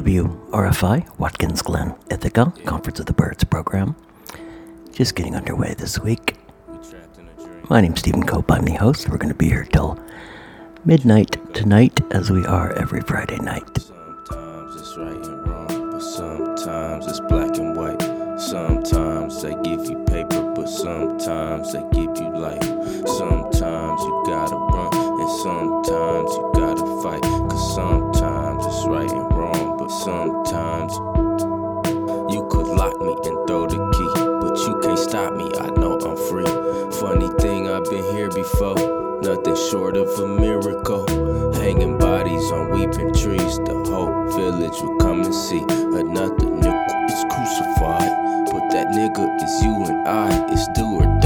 WRFI, Watkins Glen, Ithaca, Conference of the Birds program. Just getting underway this week. My name's Stephen Cope. I'm the host. We're going to be here till midnight tonight, as we are every Friday night. Sometimes it's right and wrong, but sometimes it's black and white. Sometimes they give you paper, but sometimes they give you life. Sometimes you gotta run, and sometimes you sometimes. You could lock me and throw the key, but you can't stop me. I know I'm free. Funny thing, I've been here before. Nothing short of a miracle. Hanging bodies on weeping trees. The whole village will come and see. Another nigga is crucified. But that nigga is you and I. It's do or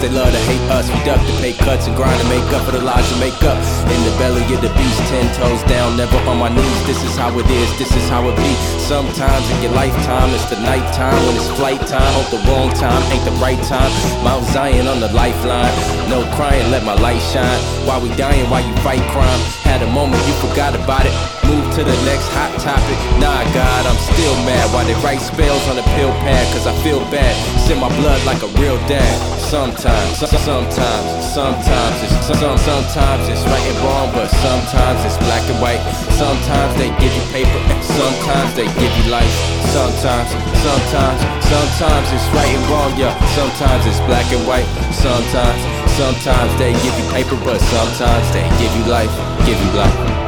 They love to hate us. We duck to pay cuts and grind to make up for the lies we make up. In the belly of the beast, ten toes down, never on my knees. This is how it is. This is how it be. Sometimes in your lifetime, it's the nighttime when it's flight time. Hope the wrong time ain't the right time. Mount Zion on the lifeline. No crying, let my light shine. While we dying, while you fight crime. Had a moment, you forgot about it. Move to the next hot topic. Nah, God, I'm still mad. Why they write spells on the pill pad? Cause I feel bad. Send my blood like a real dad. Sometimes, sometimes, sometimes it's some, sometimes it's right and wrong, but sometimes it's black and white. Sometimes they give you paper, sometimes they give you life. Sometimes, sometimes, sometimes it's right and wrong, yeah. Sometimes it's black and white. Sometimes, sometimes they give you paper, but sometimes they give you life, give you life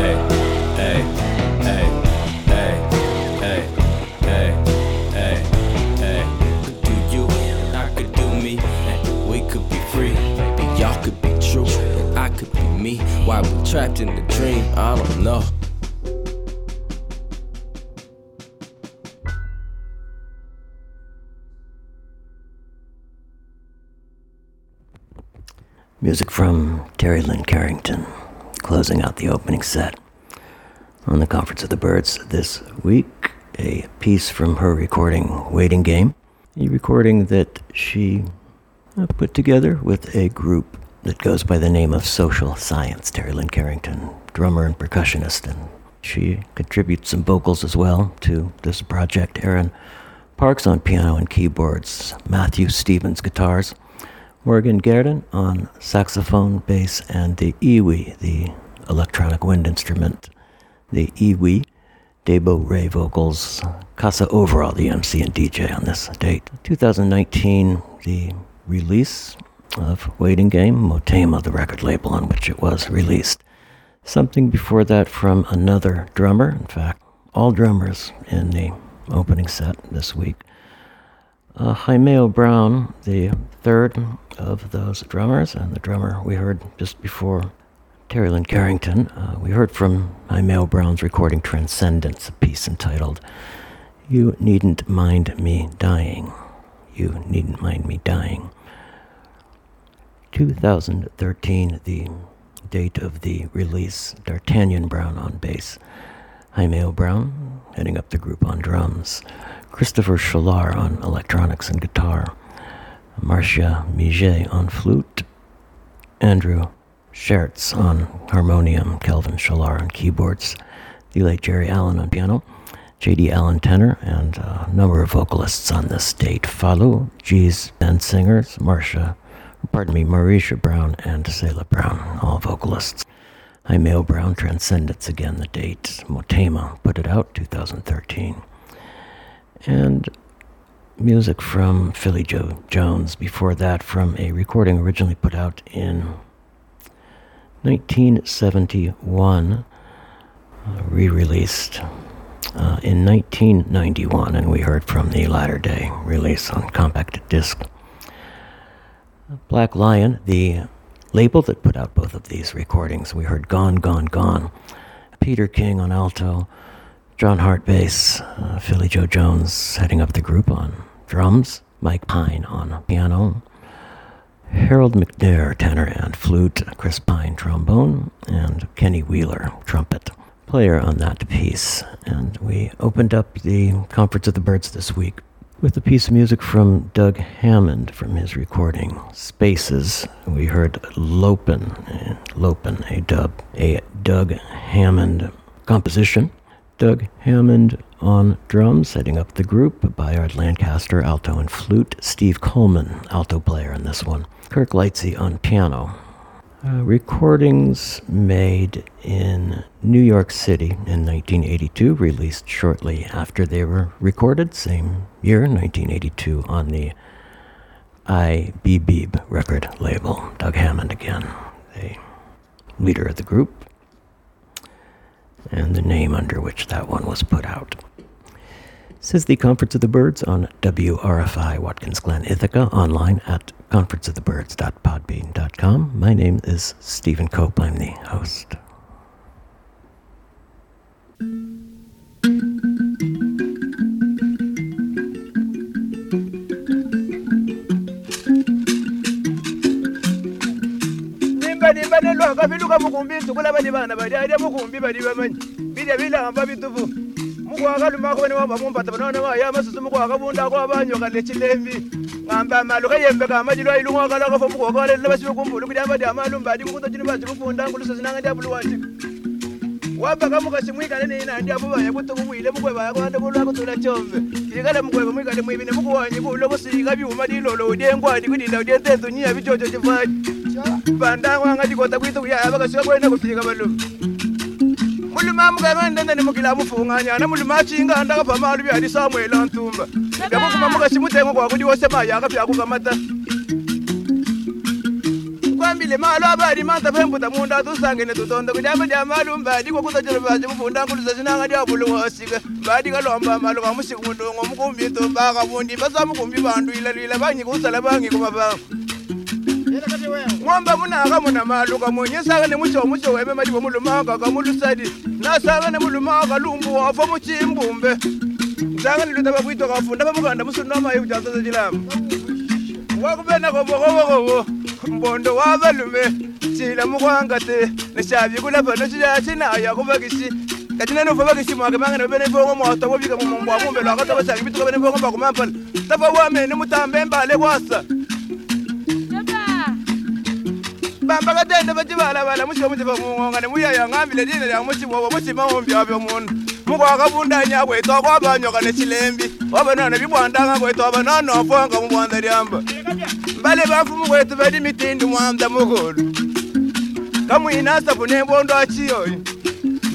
hey, hey, hey, hey, hey, hey, hey, hey. Could do you, and I could do me, we could be free. Maybe y'all could be true, and I could be me. Why we trapped in the dream? I don't know. Music from Terri Lyne Carrington closing out the opening set. On the Conference of the Birds this week, a piece from her recording Waiting Game, a recording that she uh, put together with a group that goes by the name of Social Science. Terri Lyne Carrington, drummer and percussionist, and she contributes some vocals as well to this project. Aaron Parks on piano and keyboards, Matthew Stevens guitars. Morgan Guerin on saxophone, bass, and the EWI, the electronic wind instrument. The EWI, Debo Ray vocals, Kassa Overall, the MC and DJ on this date. 2019, the release of Waiting Game, Motema, the record label on which it was released. Something before that from another drummer, in fact, all drummers in the opening set this week. Uh, Jaimeo Brown, the third of those drummers, and the drummer we heard just before Terri Lyne Carrington. Uh, we heard from Jaimeo Brown's recording Transcendence, a piece entitled You Needn't Mind Me Dying. You Needn't Mind Me Dying. 2013, the date of the release, D'Artagnan Brown on bass, Jaimeo Brown heading up the group on drums. Christopher Sholar on electronics and guitar, Marcia Miget on flute, Andrew Schertz on harmonium, Kelvin Sholar on keyboards, the late Geri Allen on piano, J.D. Allen tenor, and a number of vocalists on this date. Falu, G's and singers, Marcia, pardon me, Marisha Brown and Selah Brown, all vocalists. Jaimeo Brown, Transcendence again, the date. Motema put it out, 2013 and music from Philly Joe Jones. Before that, from a recording originally put out in 1971, uh, re released uh, in 1991, and we heard from the latter day release on compact disc. Black Lion, the label that put out both of these recordings, we heard Gone, Gone, Gone. Peter King on alto, John Hart bass, uh, Philly Joe Jones heading up the group on drums, Mike Pyne on piano, Harold McNair tenor and flute, Chris Pyne trombone, and Kenny Wheeler trumpet player on that piece. And we opened up the Conference of the Birds this week with a piece of music from Doug Hammond from his recording Spaces. We heard Lopen, Lopen, a dub, a Doug Hammond composition Doug Hammond on drums, setting up the group, Byard Lancaster, alto and flute, Steve Coleman, alto player in this one, Kirk Lightsey on piano. Uh, recordings made in New York City in 1982, released shortly after they were recorded, same year, 1982, on the IBB record label. Doug Hammond again, the leader of the group and the name under which that one was put out. This is the Conference of the Birds on WRFI Watkins Glen, Ithaca, online at conferenceofthebirds.podbean.com. My name is Stephen Cope. I'm the host. mukumbi bana mukumbi mukwakalumakho bene bamumbata banone bayamasusu mukwakabundako abanyoka lechilembi ngamba maluka yembe kamajilo ayilungwakalakofo mukwakalelele basibukumbulu kulyambadi amalumbadi mukunto chini bacibufunda nkulusasinanga lyabuluwatika wabaka mukasi mwikale ninandi abo baya kutukubwile mukwebaya kwande kulwakutula chombe. Kilikala mukweba mwikale mwibine mukuwanyi kulo busika byuma lilolo udyengwadi kudinda udyententunyiya bichocho chifaji bandangwanga chikota kwitukuya abakasiwa kwena kufika balume mulima mugarwa ndende nimukila mufunganyana mulima chinganda kapa malu byali samwela ntumba. Yakukuma mukachimutengo kwakudi wose mayaka byakukamata kwambile malu abali manta pembuta munda tusangene tutonda. Kudyamba dya malu mbadi kwakutajelo baje mufunda nkuluza chinanga dyabulu wasika mbadi kalomba malu kamusikumundongo mukumbi ntumba akabundi basamukumbi bandu ilalwila banyikuusala bangikumabangu ng'ombe munaka muna maluka munye saka ne mucho mucho weme madi bo mulumaka ka mulusadi. Na saka ne mulumaka lumbu wafa muchimbumbe. Saka ne lutaba kwito ka funda ba mukanda musunna ma yu jasa jilama wakubena ko boko boko mbondo wa balume. Sila mukwangate ne shabi kula bano chya china ya kubagisi kachina no fabagisi mwake mangana bene bongo mwato bo bika mu mbwa mumbe lwa kataba shabi bituka bene bongo ba kumampala taba wa mene mutambe mbale kwasa bamba katende bachibalabala mushomuchiva mung'onga nemuyaya ng'ambile lina lya muchibobo muchimawombi abyo mundu mukwakabundanya kweta kwabanyoka nechilembi wabanana bibwandanga kweta wabanana wafwanga mubwanda lyamba. Mbale bafumu kwetu bali mitindi mwamza mukulu kamwina sapu nembondo achiyoyi.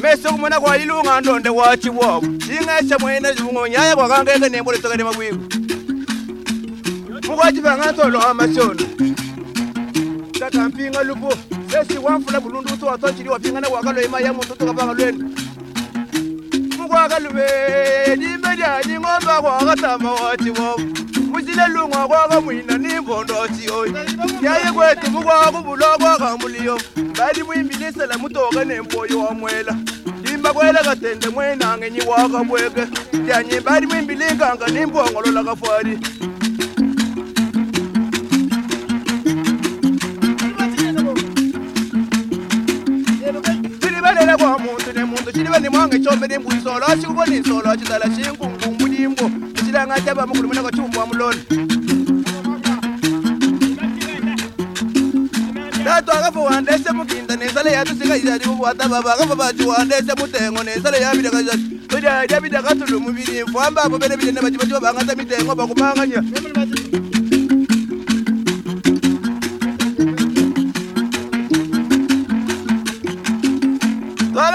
Mese kumona kwalilunga ndonde wachiwobo ching'esha mwene ng'onyaya kwakangenge nembolesakane mabwiku mukwachivanga nsolo amashono takampinga lupo. Sesi wamfula bulundu utu watochili wapinga na wakalo ima ya muntu tukapanga lwenu. Mukwaka lube dimbe lyanyi ng'omba kwakatama wati wobo muchile lungwa kwaka mwina nimbondo chiyoyi yaye kwetu mukwaka kubulo kwakambuliyo mbali mwimbilisela mutoka nempoyo wamwela dimba kwela katende mwenange nyi wakabweke lyanyi mbali mwimbilinkanga nimbongolola kafwali bwa muntu ne muntu kiribe nimwange kyombere mbu isolo kikubona isolo kidala kinkunkumbulimbo ekiranga kyaba mukulu munako kiwumwa mulole tatwakafa wandese mukinda nensala yatusikaiati bubwataba bakafa bati wandese mutengo nensala yabidakaiati odyabidakatulu mubiri nfwamba abo bene bijene bakiba kiba bangata mitengo bakubanganya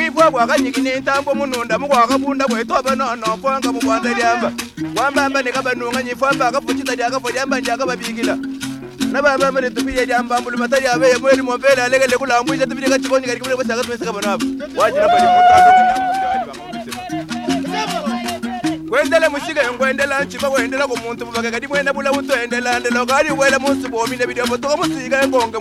mwibwa gwakanyigina entambo munundamu gwakabunda bwetoba nonokwanga mugwanga lyamba. Gwambamba nekabanunga nyifwamba akafukita lyakafo lyamba njakababigila nababamba netubilya lyambambuluma talyabe yamweli mombele alegele kulambwija tubilika chikonyika likibule kwesaka tumesekabanoabo wajinabalimutaa wendele mushiga engwendela nchiba wendela ko muntu kadi mwena bula utwendela ndelo kali wela munsi bomi nebidyo botoka musiga engonge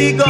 contigo.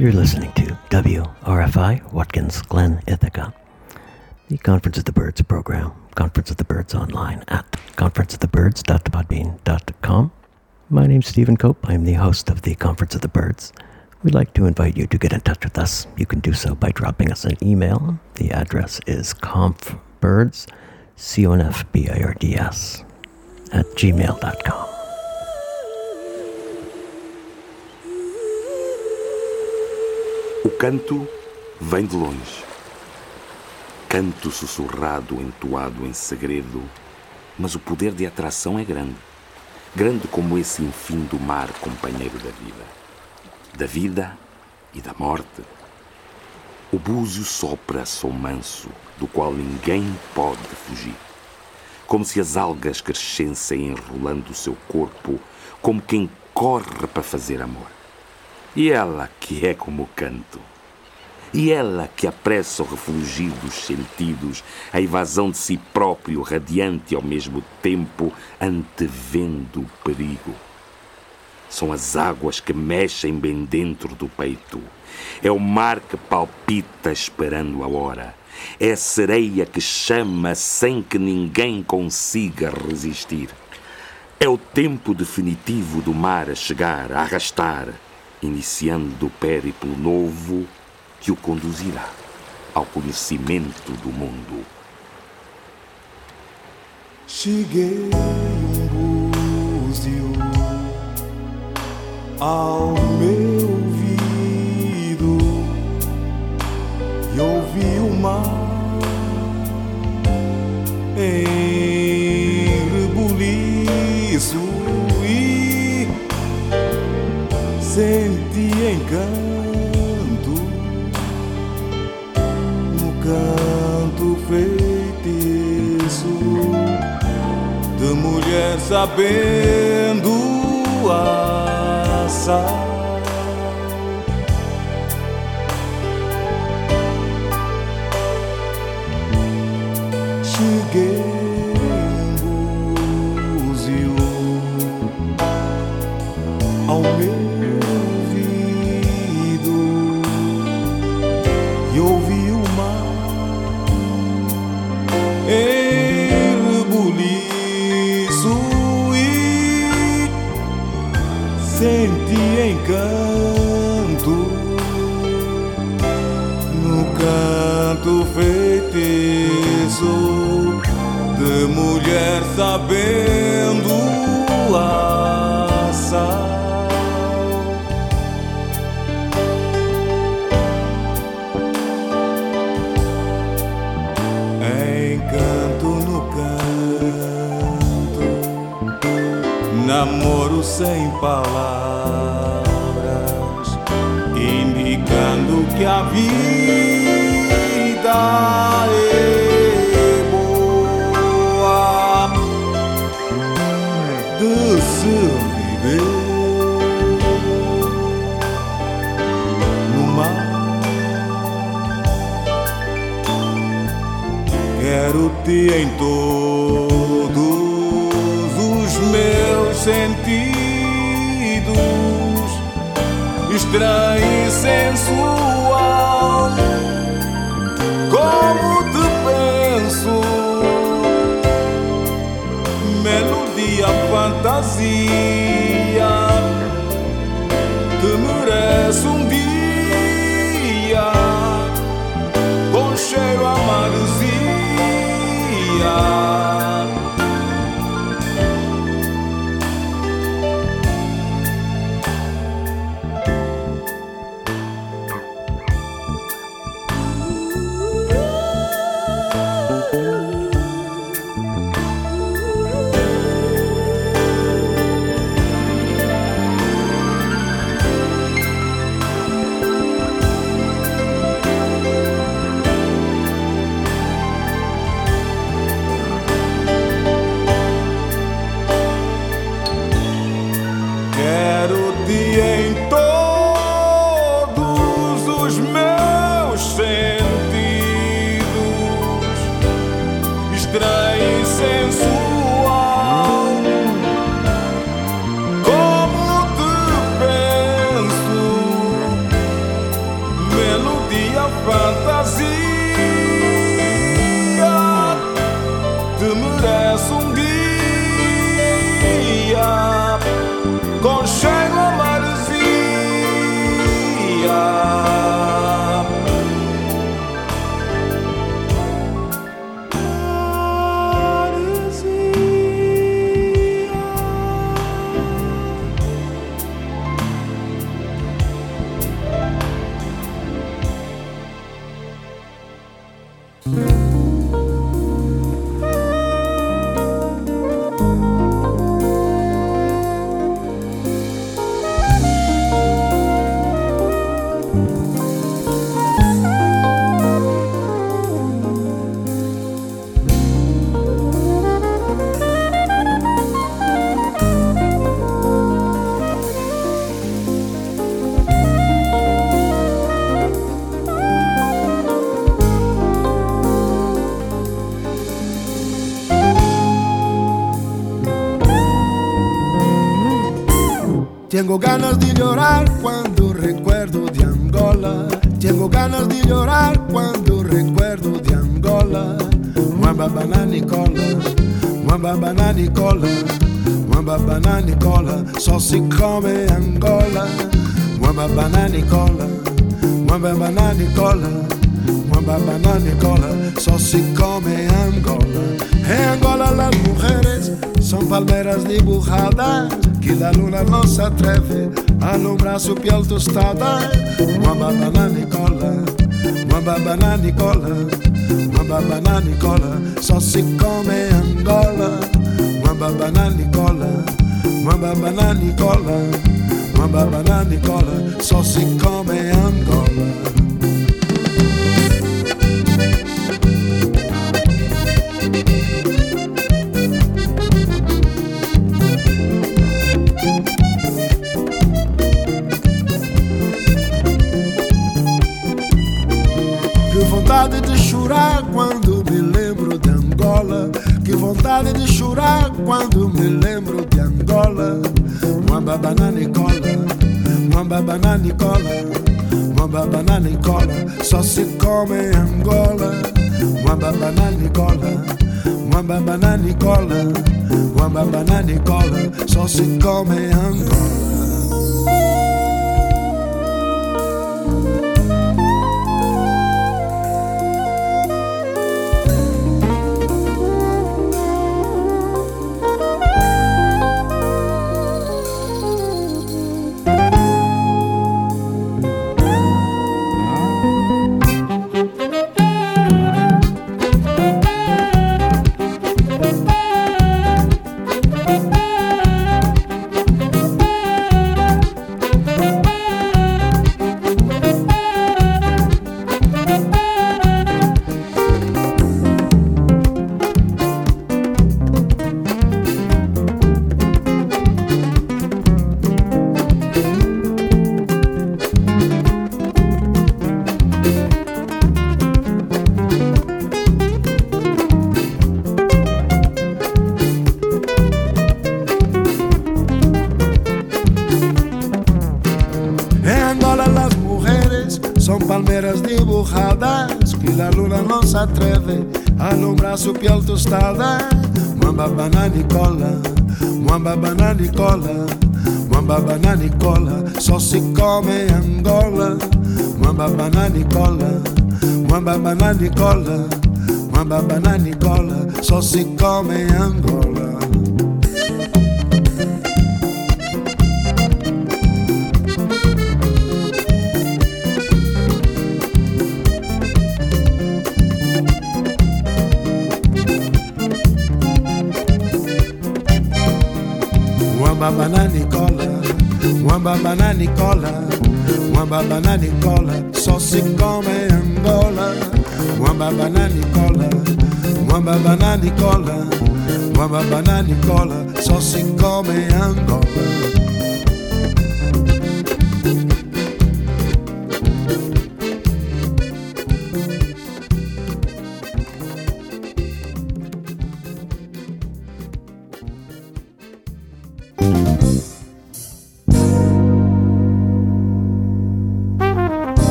You're listening to WRFI Watkins Glen Ithaca, the Conference of the Birds program, Conference of the Birds online at conferenceofthebirds.podbean.com. My name's Stephen Cope. I'm the host of the Conference of the Birds. We'd like to invite you to get in touch with us. You can do so by dropping us an email. The address is confbirds, C-O-N-F-B-I-R-D-S, at gmail.com. O canto vem de longe. Canto sussurrado, entoado em segredo, mas o poder de atração é grande. Grande como esse infindo mar, companheiro da vida. Da vida e da morte. O búzio sopra, sou manso, do qual ninguém pode fugir como se as algas crescessem enrolando o seu corpo, como quem corre para fazer amor. E ela que é como o canto. E ela que apressa o refulgir dos sentidos, a evasão de si próprio, radiante ao mesmo tempo antevendo o perigo. São as águas que mexem bem dentro do peito. É o mar que palpita esperando a hora. É a sereia que chama sem que ninguém consiga resistir. É o tempo definitivo do mar a chegar, a arrastar, iniciando o périplo novo que o conduzirá ao conhecimento do mundo. Cheguei um búzio ao meu ouvido e ouvi o mar em rebuliço e senti no canto feitiço de mulher sabendo assar. Cheguei encanto no canto feitiço de mulher sabendo canto, namoro sem palavras, que a vida é boa de se viver no mar. Quero-te em todos os meus sentidos, estranho e sensual. Fantasia, Tengo ganas de llorar cuando recuerdo de Angola. Tengo ganas de llorar cuando recuerdo de Angola. Mwamba banana cola, mwamba banana cola, mwamba banana cola, só se come Angola. Mwamba banana cola, mwamba banana cola, mwamba banana cola, se come Angola. En Angola las mujeres son palmeras dibujadas che la luna non si atreve a no braço piel stava Uma babana Nicola, uma babana Nicola, uma babana Nicola, so se come Angola. Uma babana Nicola, uma babana Nicola, uma babana Nicola, so se come Angola. Cola, mwamba banana cola, só come Angola. Mwamba banana cola, mwamba banana cola, mwamba banana cola, só come Angola.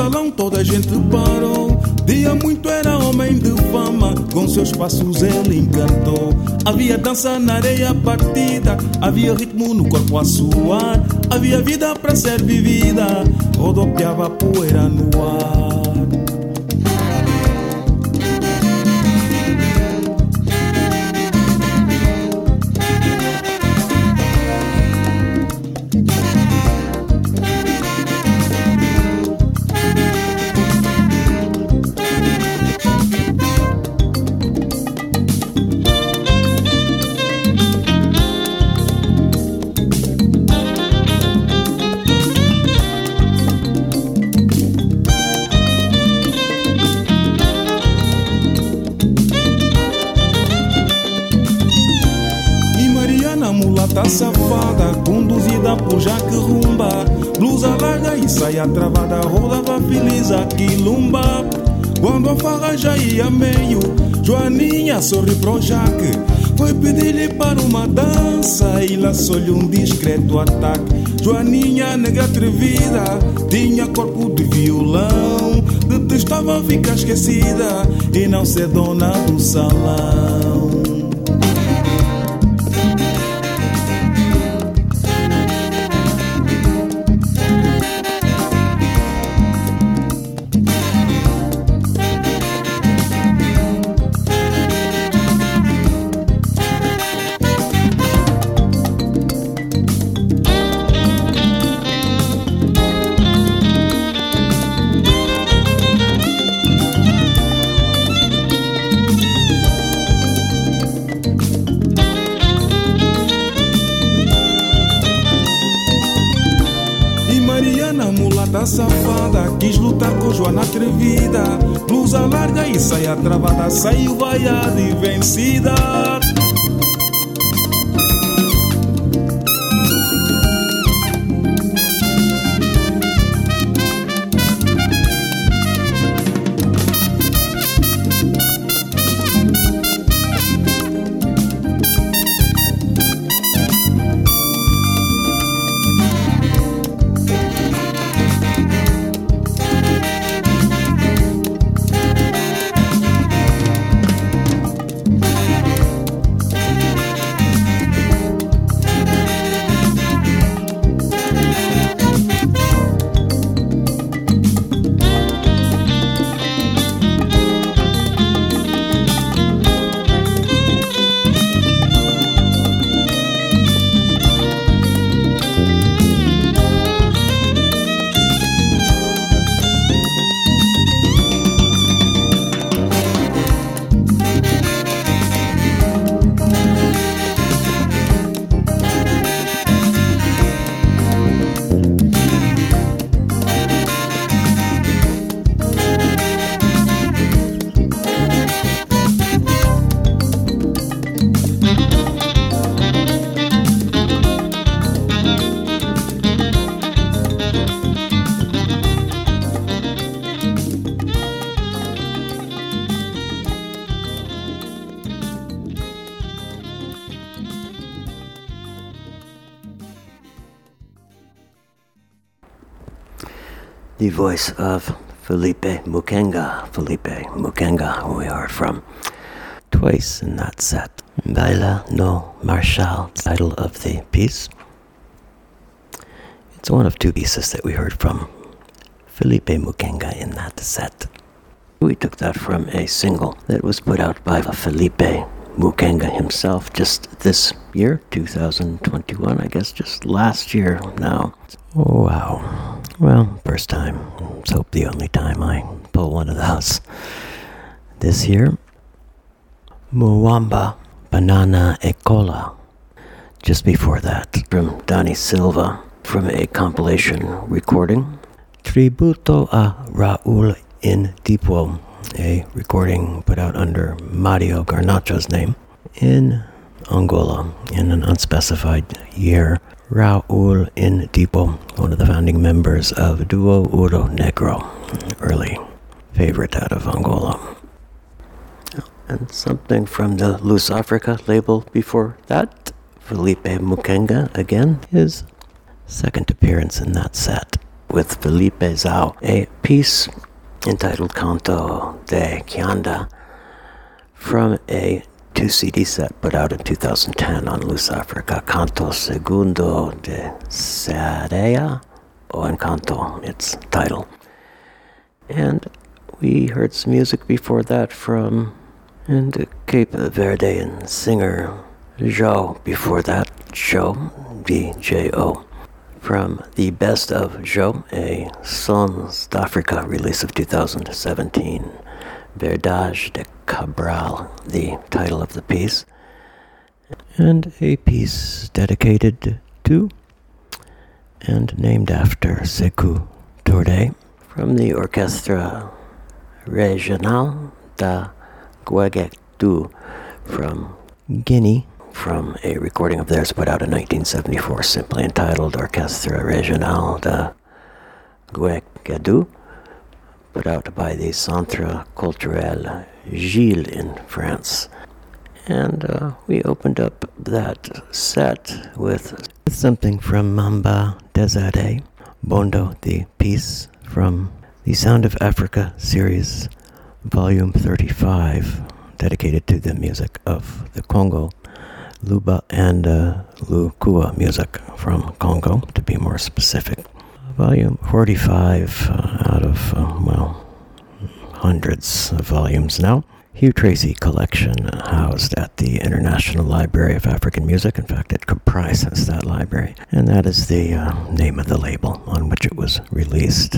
Salão toda a gente parou. Dia muito era homem de fama, com seus passos ele encantou. Havia dança na areia partida, havia ritmo no corpo a suar, havia vida para ser vivida, rodopiava poeira no ar. Sorri pro Jaque. Foi pedir-lhe para uma dança e lançou-lhe um discreto ataque. Joaninha, negra atrevida, tinha corpo de violão. Detestava ficar esquecida e não ser dona do salão. Vencida voice of Filipe Mukenga. Filipe Mukenga, who we heard from twice in that set. Baila no Marshal, title of the piece. It's one of two pieces that we heard from Filipe Mukenga in that set. We took that from a single that was put out by Filipe Mukenga himself just this year, 2021, I guess, just last year now. Oh, wow. Well, first time. Let's hope the only time I pull one of those. This year, Muamba Banana Ecola. Just before that, from Dany Silva, from a compilation recording, Tributo a Raul in Tipo, a recording put out under Mario Garnacho's name in Angola in an unspecified year. Raul Indipwo, one of the founding members of Duo Ouro Negro, early favorite out of Angola. And something from the Lusafrica label before that, Filipe Mukenga again, his second appearance in that set with Filipe Zau, a piece entitled Canto de Kianda from a two CD set put out in 2010 on Lusafrica, Canto Segundo de Sereia, o Encanto, its title. And we heard some music before that from and the Cape Verdean singer Djo before that, Djo, D-J-O, from the Best of Djo, a Sons d'Africa release of 2017. Verdade de Cabral, the title of the piece, and a piece dedicated to and named after Sekou Touré from the Orchestra Regional da Guéckédou from Guinea, from a recording of theirs put out in 1974, simply entitled Orchestra Regional de Guéckédou put out by the Centre Culturel Gilles in France. And uh, we opened up that set with something from Mamba Desade, Bondo, the piece from the Sound of Africa series, volume 35, dedicated to the music of the Congo, Luba and uh, Lukua music from Congo, to be more specific volume 45 uh, out of, uh, well, hundreds of volumes now. Hugh Tracey collection housed at the International Library of African Music. In fact, it comprises that library, and that is the uh, name of the label on which it was released.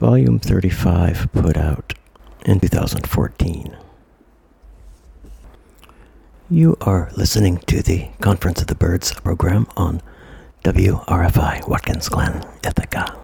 Volume 35 put out in 2014. You are listening to the Conference of the Birds program on WRFI Watkins Glen, Ithaca.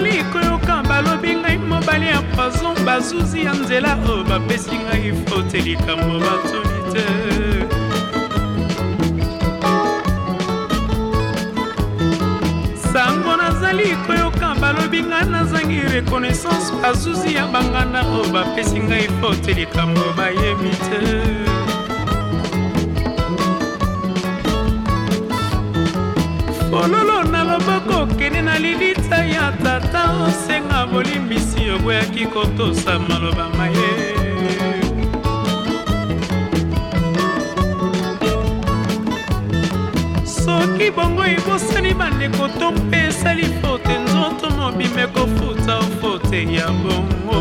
Nazali koyoka balobi ngai mobali ya poison bazuzi ya nzela oyo bapesi ngai fote likambo batuni te. Sango nazali koyoka balobi ngai nazangi reconnaissance bazuzi ya banganda oyo bapesi ngai fote likambo bayebi te. Fololo na loboko okende na lilita ya tata osenga bolimbisi oboyaki kotosa maloba maye soki bongo ebosani bandeko to mpe esali fote nzoto mobimbe kofuta ofote ya bongo.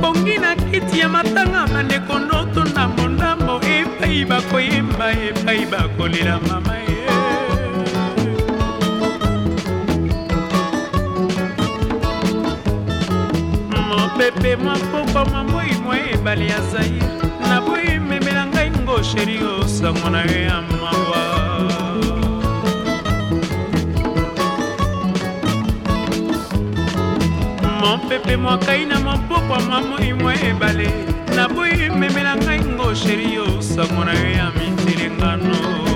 Bongi na kiti ya matanga bandeko mondambo epai bakoyemba epai bakolela mama ye. Mopepe mwa pokwa mwa moi mwa ebale ya zaire naboyi memela ngai ngo sheri osango na yo ya mawa. Mopepe mwakai na mopokwa mwa moi mwa ebale naboyi memela o sheri yo sango na yo ya mitelengano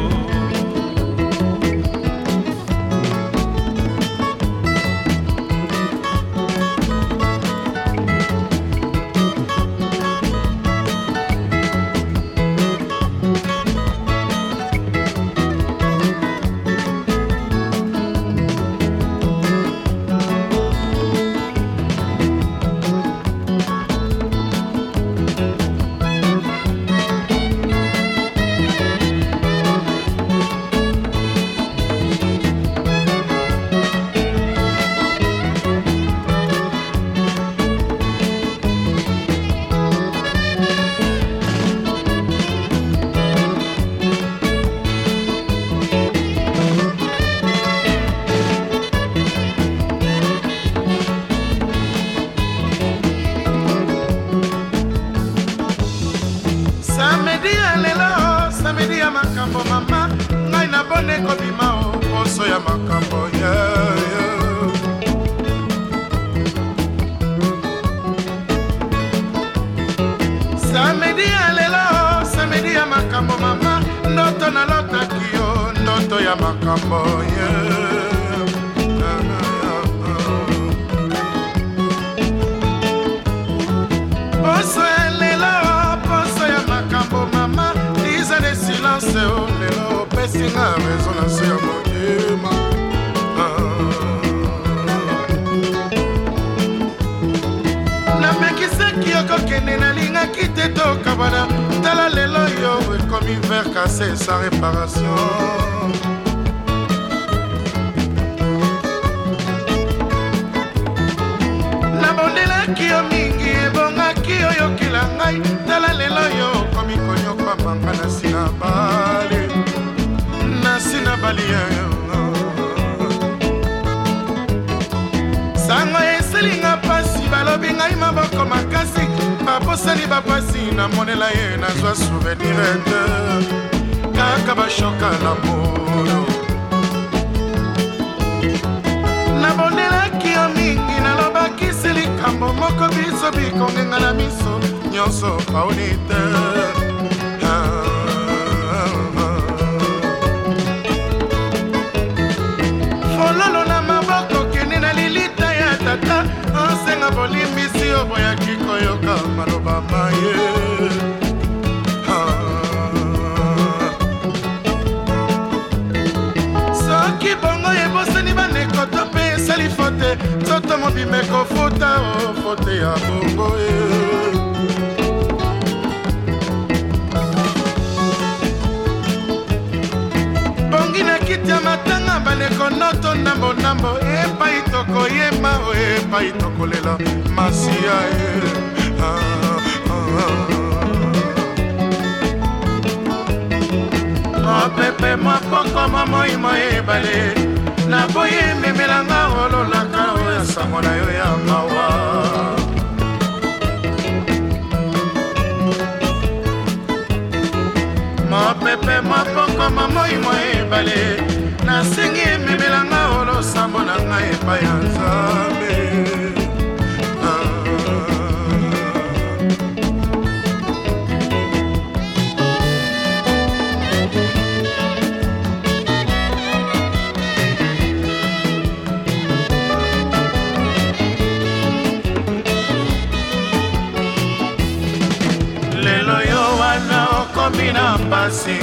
okomi na mpasi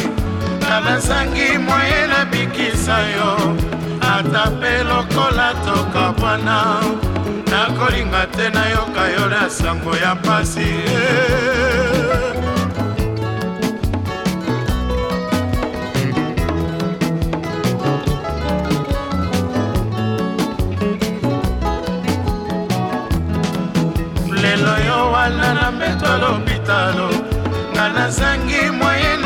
nga nazangi moye nabikisa yo. Ata mpe lokola tokabwana nakolinga te nayoka yo na sango ya mpasi lelo yo wana na mbeto ya lopitalo nga nazangi moyena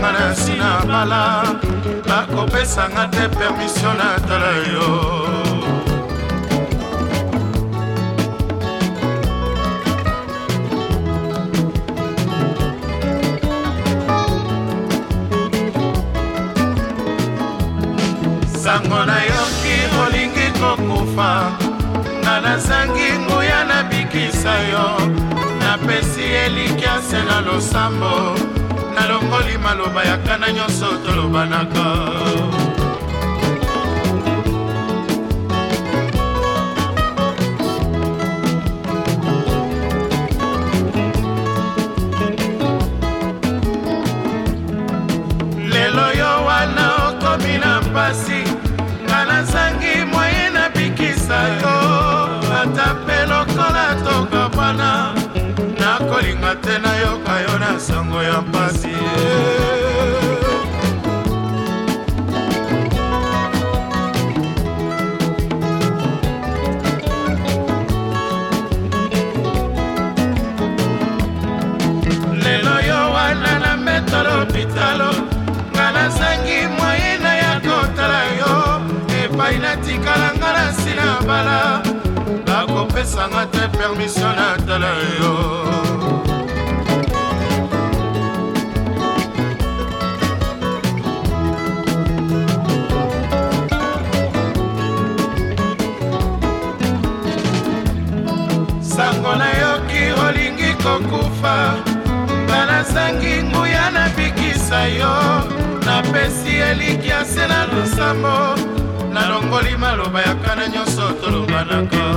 natikalanga na nsina bala bakopesanga te permisio natala yo. Sango nayoki olingi kokufa nga nazangi nguya nabikisa yo. Napesi elikiase na losambo nalongoli maloba ya kana nyonso tolobanaka lelo yo wana okomi na mpasi nga nazangi moye nabikisa yo nakolinga te nayoka yo na sango ya mpasi. Lelo yo wana na mbeto lopitalo nga nazangi moyena ya kotala yo epai natikalanga na nsina bala bakopesanga te permisio natala yo napesi elikiase na losambo nalongoli maloba ya kana nyonso tolobanaka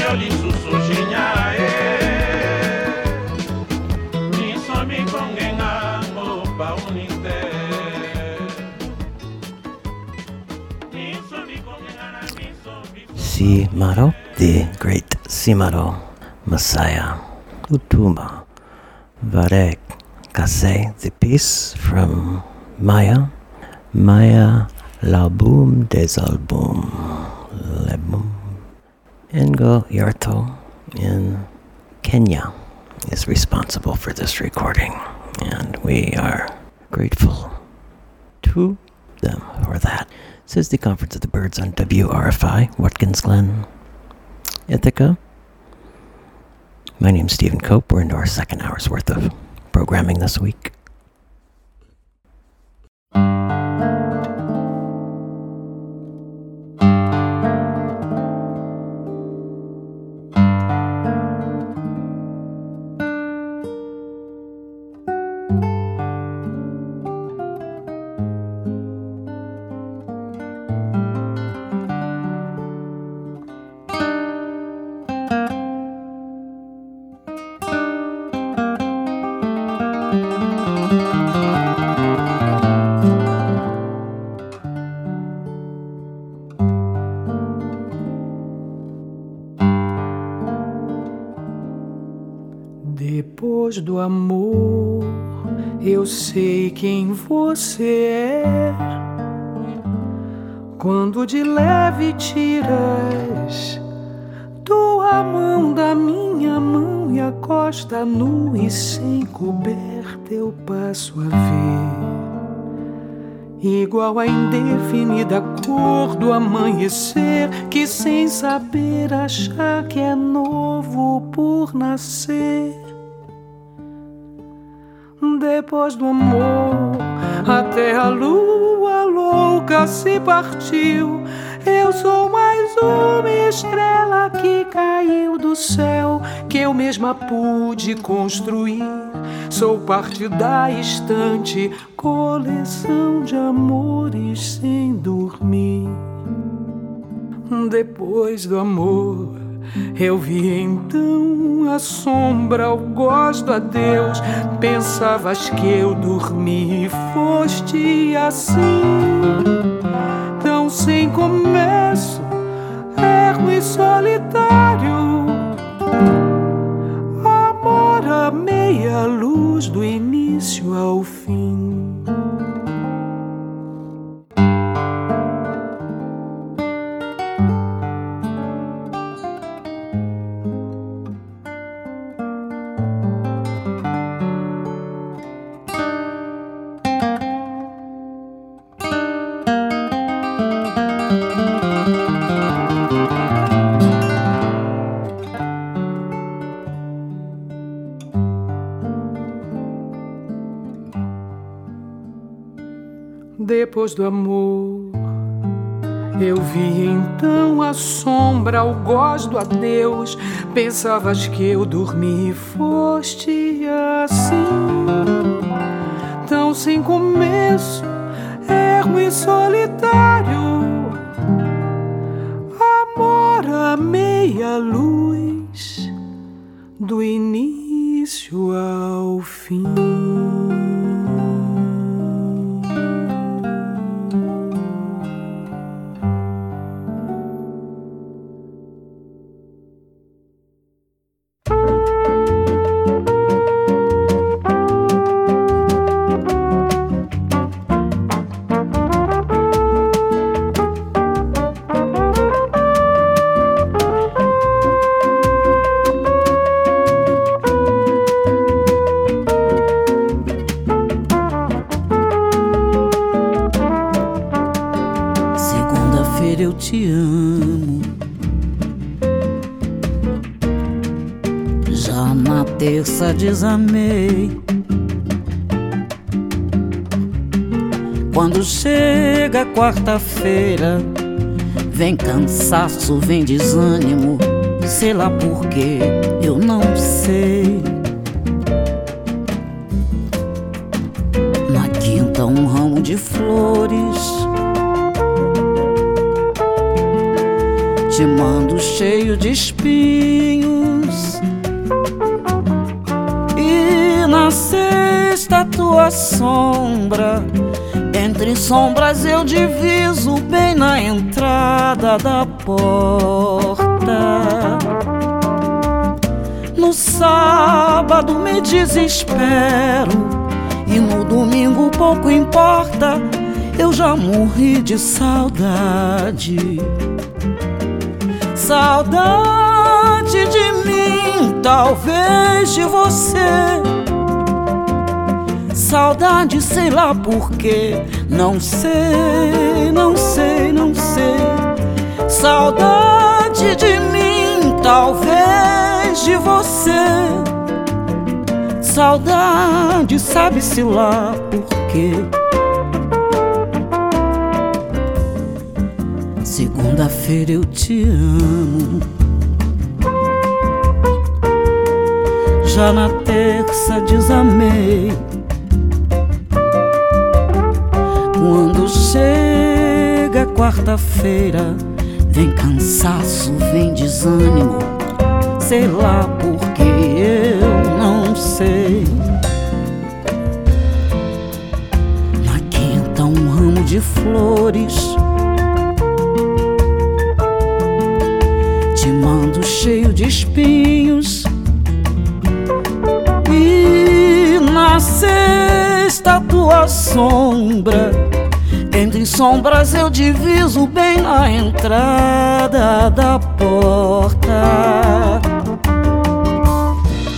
yo lisusu e miso Simaro, the great Simaro Massiya, Lutumba, Varek Kase, the piece from Maya, Maya L'album des albums. Ngoyarto in Kenya is responsible for this recording, and we are grateful to them for that. Says the Conference of the Birds on WRFI, Watkins Glen, Ithaca. My name's Stephen Cope. We're into our second hour's worth of programming this week. A indefinida cor do amanhecer, que sem saber achar que é novo por nascer. Depois do amor, até a lua louca se partiu. Eu sou mais uma estrela que caiu do céu, que eu mesma pude construir. Sou parte da estante, coleção de amores sem dormir. Depois do amor, eu vi então a sombra, o gosto a Deus. Pensavas que eu dormi e foste assim, solitário. Amor a meia luz do início ao fim. Depois do amor, Eu vi então a sombra, o gosto do adeus. Pensavas que eu dormi e foste assim, tão sem começo, ermo e solitário. Amor a meia luz, do início ao fim. Chega quarta-feira, vem cansaço, vem desânimo, sei lá porquê, eu não sei. Da porta. No sábado me desespero e no domingo pouco importa. Eu já morri de saudade. Saudade de mim, talvez de você saudade, sei lá porquê. Não sei, não sei, não sei. Saudade de mim, talvez de você. Saudade, sabe-se lá porquê. Segunda-feira eu te amo. Já na terça desamei. Quando chega quarta-feira, vem cansaço, vem desânimo. Sei lá porque eu não sei. Na quinta, um ramo de flores. Te mando cheio de espinhos. E na sexta, tua sombra entre sombras eu diviso bem na entrada da porta.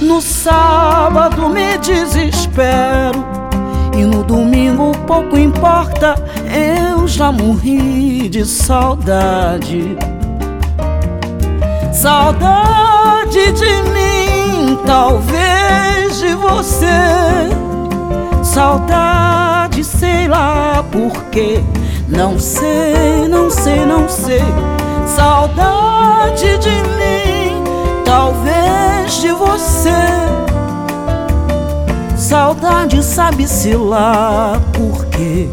No sábado me desespero e no domingo pouco importa, eu já morri de saudade. Saudade de mim, talvez de você. Saudade sei lá porquê. Não sei, não sei, não sei. Saudade de mim, talvez de você. Saudade, sabe-se lá porquê.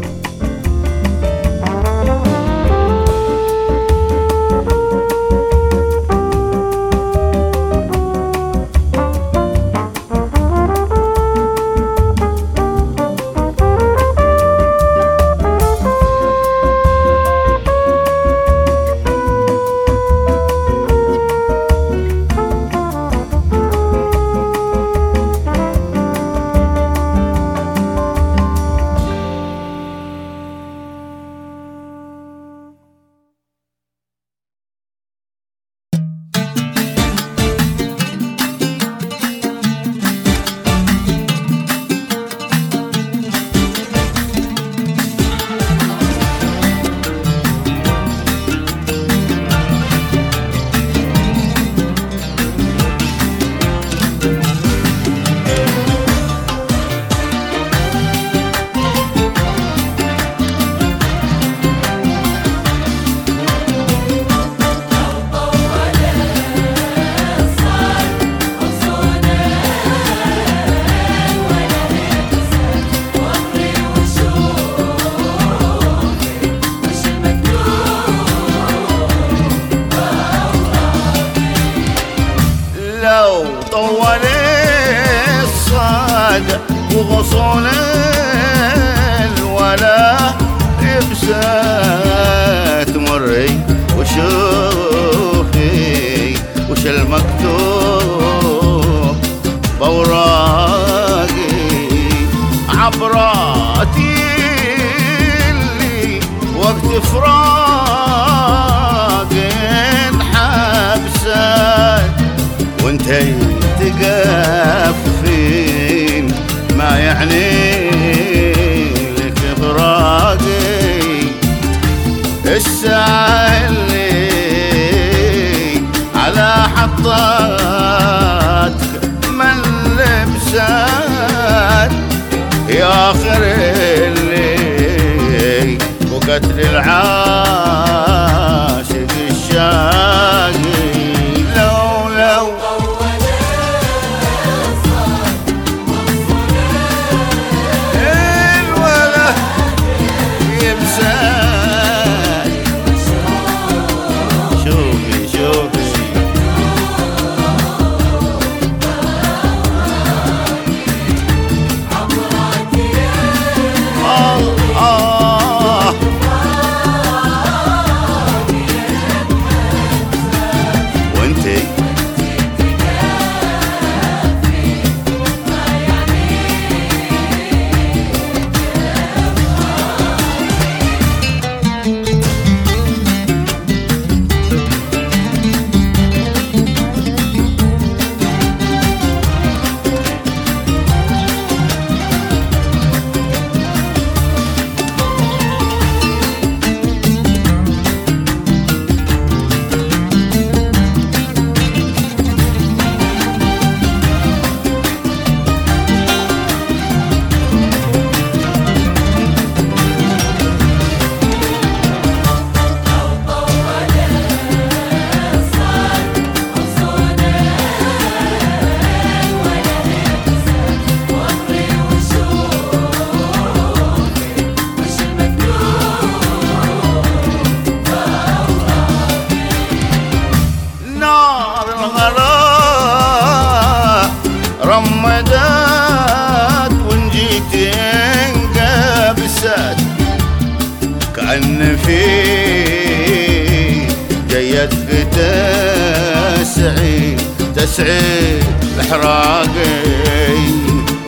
سعيد احراقي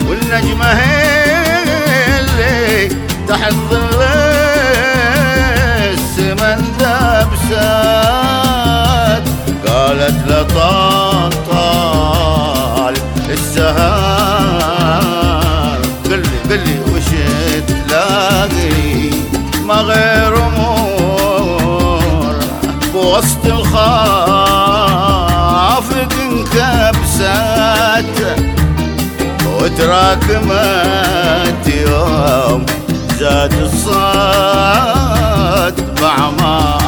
والنجمة اللي تحت ظل السمن دبسات قالت لطنطال السهار قلي قلي وش تلاقي؟ ما غير أمور. بوسط الخار تراكمت يوم زاد الصاد بعمار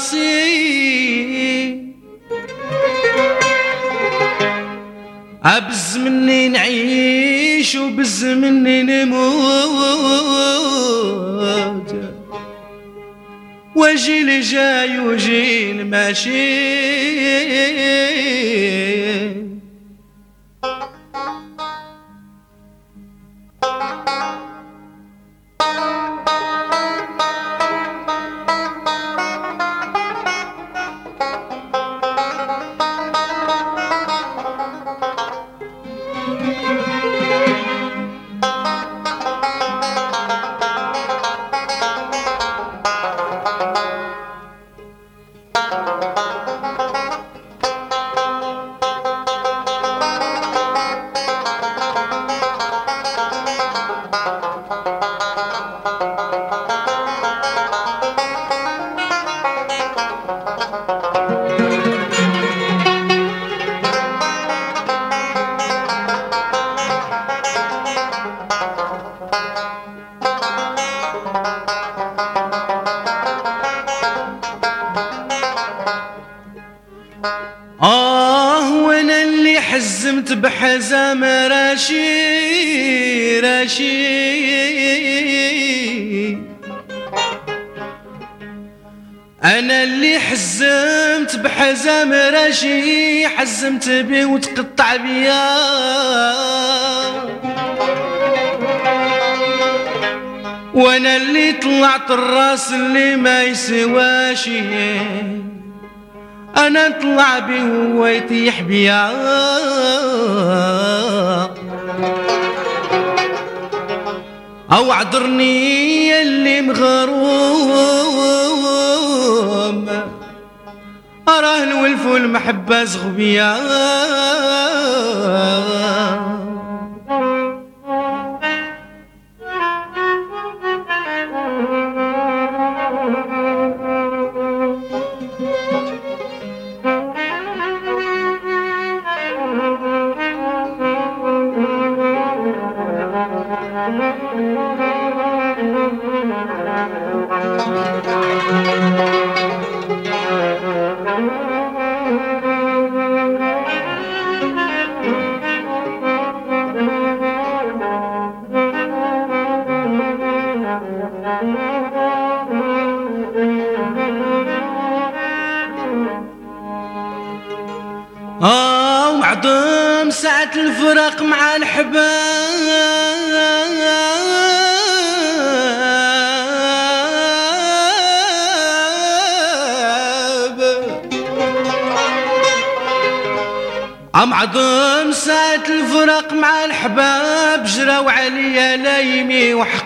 راسي أبز مني نعيش وبز مني نموت. وجيل جاي وجيل ماشي. راشي حزمت بيه وتقطع بيا. وأنا اللي طلعت الراس اللي ما يسواشي أنا نطلع بيه وهو يطيح بيا. أو عذرني اللي مغروم بزغ بیاد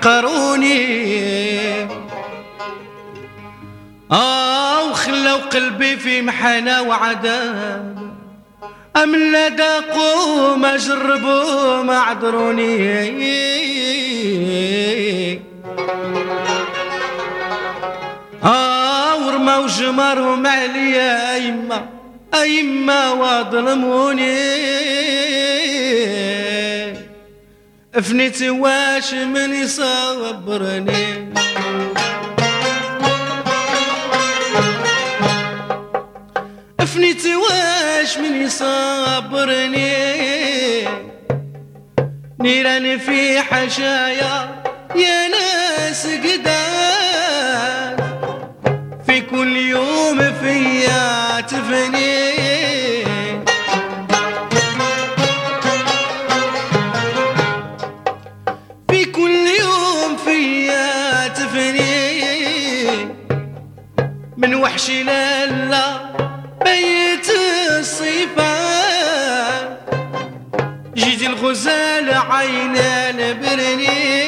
لايمي وحقروني آه وخلوا قلبي في محنة وعذاب أم لا داقوا ما عذروني. آه ورموا جمرهم عليا أيما أيما وظلموني. فنيت واش من يصبرني فنيت واش من يصبرني نيران في حشايا يا ناس قدام في كل يوم فيا تفني. من وحش لالا بيت الصفات جيت الغزال عينا البرني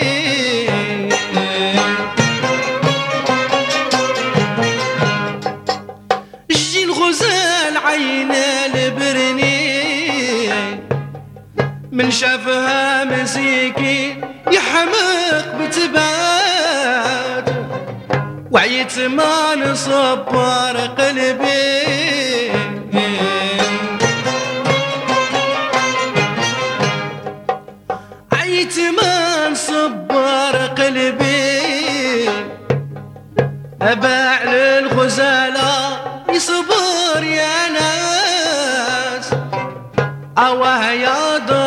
جي الغزال عينا البرني من شافها مسيكين يحمق بتبات وعيت ما نصبر قلبي عيت ما نصبر قلبي أباع للغزالة يصبر يا ناس. أواه يا درا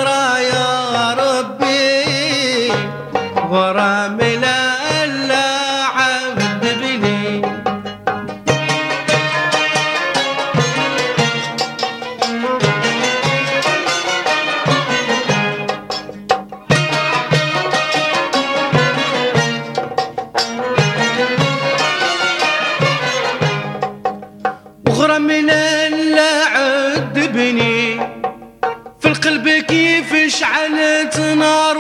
من ألا عذبني. في القلب كيف شعلت نار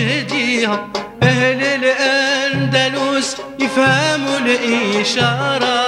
أول شهديها أهل الأندلس يفهموا الإشارة.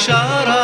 الإشارة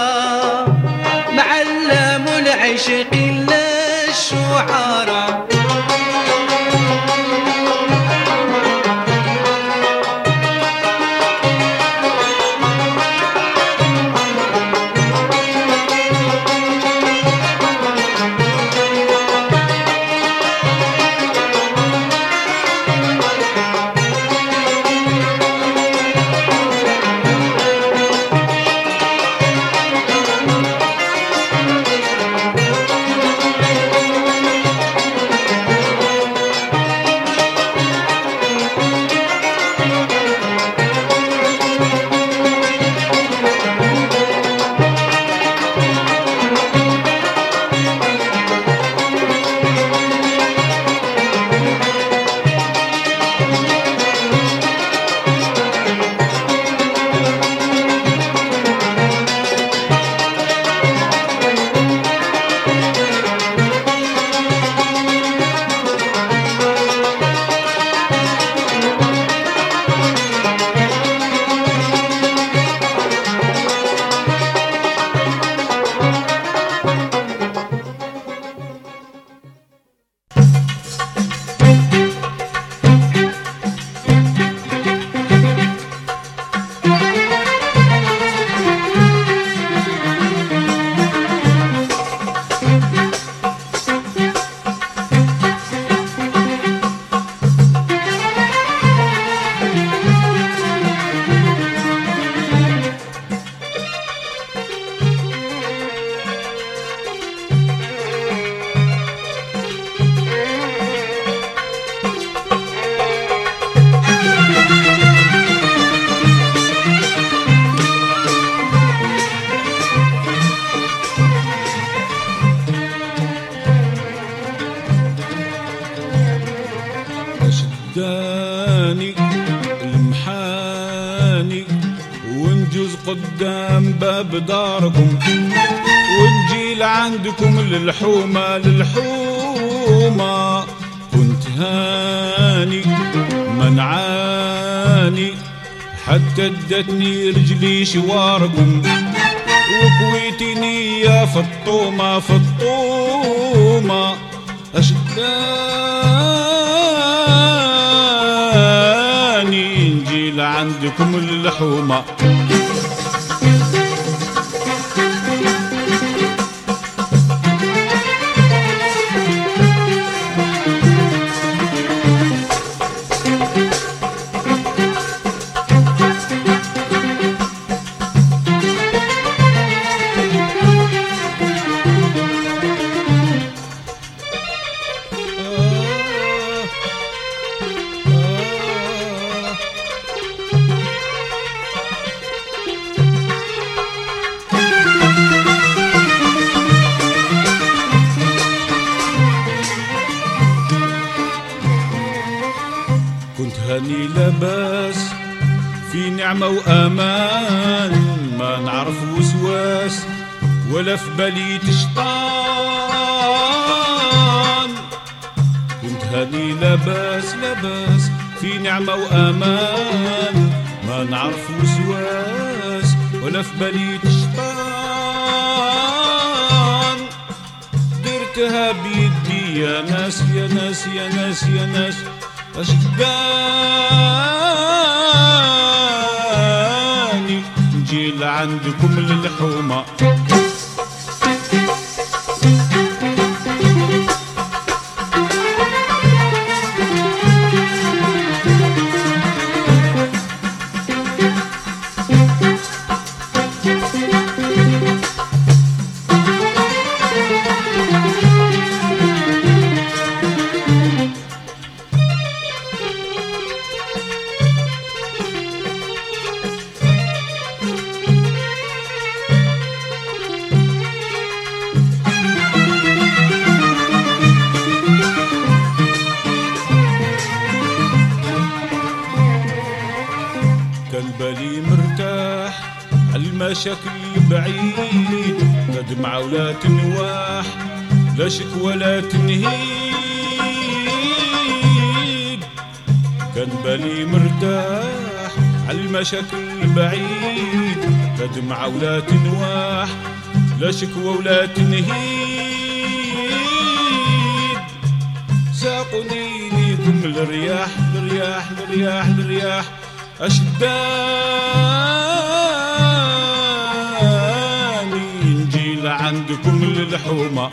wish you was. لعندكم للحومة. المشاكل بعيد. لا دمعة ولا تنواح لا شكوى ولا تنهيد ساقني ليكم الرياح الرياح الرياح الرياح. أشداني نجي لعندكم للحومة.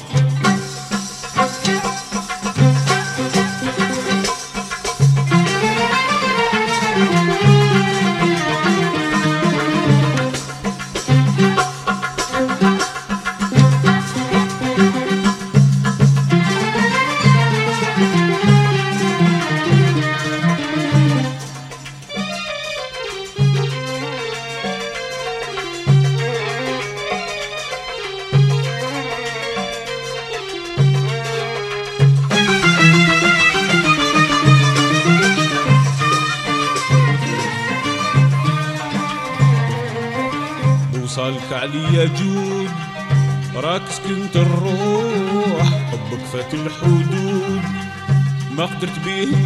be here.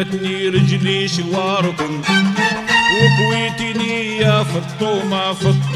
خلتني رجلي شواركم وقويتني يا فطومة فطومة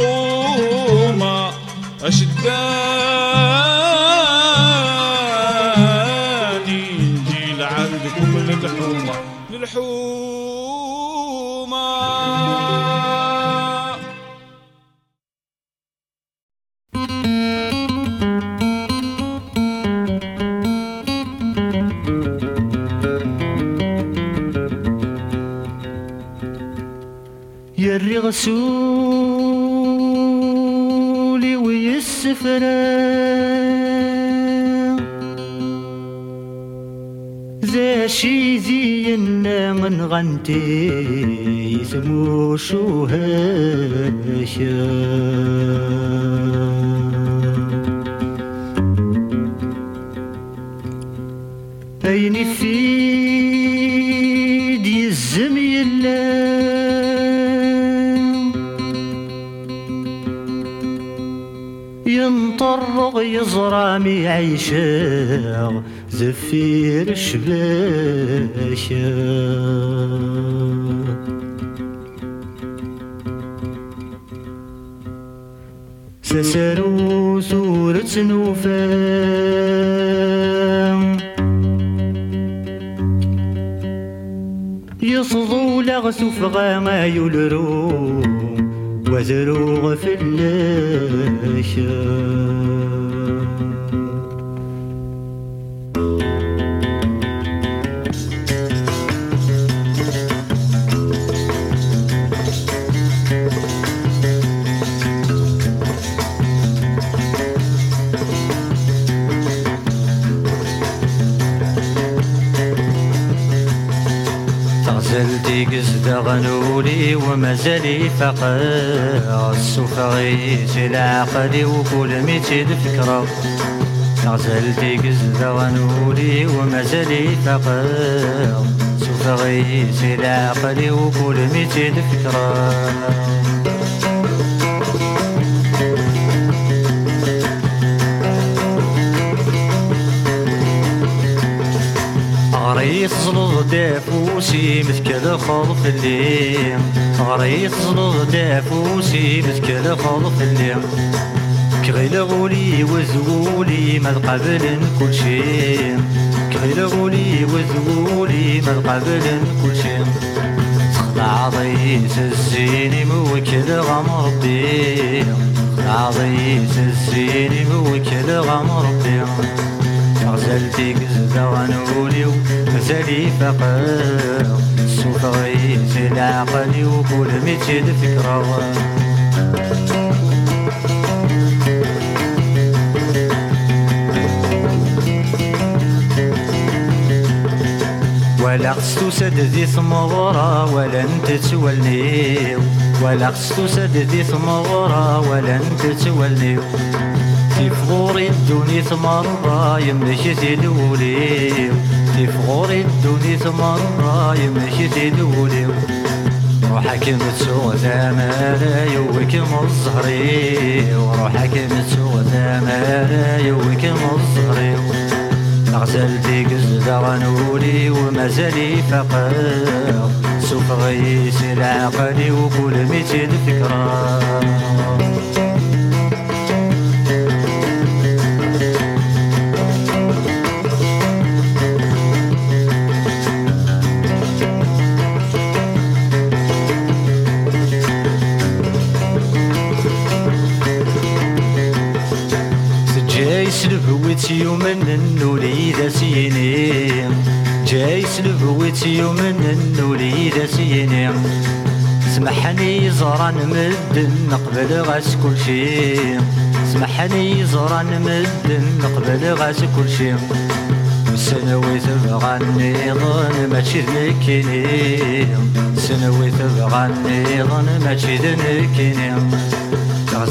وكل ميتي فكرة غزلتي قصد غنولي ومازالي فقر سفغي العقلي وكل ميتي فكرة غريت زلط دافوسي مثكل خلف الليل. غريت زلط دافوسي مثكل خلف الليل. كغيل غولي وزغولي ما قبل كل شيء كغيل غولي وزغولي ما قبل كل شيء عضيس الزين موكل غم ربي. عضيس الزين موكل غم ربي. غزلتي قزدة غنولي ومازالي فقر السوق غيتي العقلي وكل ميتي الفكرة. ولا خصو سد ذي ثمغرة ولا انت تولنيو ولا خصو سد ذي ثمغرة ولا انت تولنيو في فغوري الدوني ثمرة يمشي تدوليو في فغوري الدوني ثمرة يمشي تدوليو روحك متسوى ثمارة يوكم الزهري وروحك متسوى ثمارة يوكم الزهري غزل ديقز ولي ومازالي فقر. سوف غيسي العقلي وكل ميتين فكره سلبويت يومن النولي ذا سيني جاي سلبويت يومن النولي ذا سيني. سمحني زران مدن نقبل غاس كل شي سمحني زران مدن نقبل غاس كل شي سنوي تبغى النيضن ماشي ذنكيني سنوي تبغى النيضن ماشي ذنكيني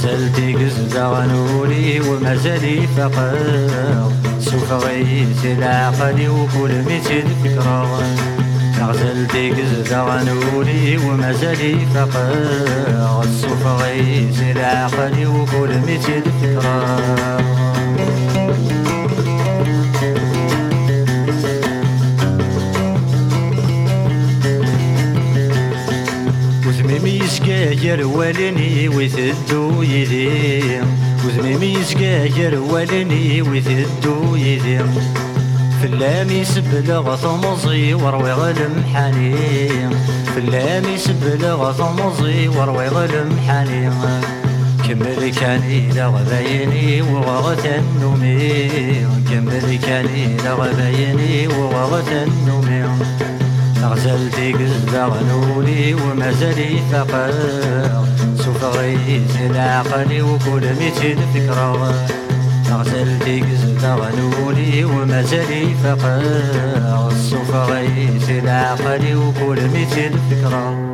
زلتي قزدة غنولي ومازالي فقر. سوف غيت العقل وكل ميت فكرة غزلتي قزدة غنولي ومازالي فقر. سوف غيت العقل وكل ميت فكرة يسقاير والني ويثدو يدي وزميمي يسقاير والني ويثدو يدي فلام يسبل ثمزي وروي غلم حني فلام يسبل ثمزي وروي غلم حني كمل كاني لغبيني وغغت النومي. كمل كاني لغبيني وغغت النومي. غزل ديك غنولي ومازال يفقر سوف غيث العقلي وكل ميتين فكرة غزل ديك غنولي ومازال يفقر سوف غيث العقلي وكل ميتين فكرة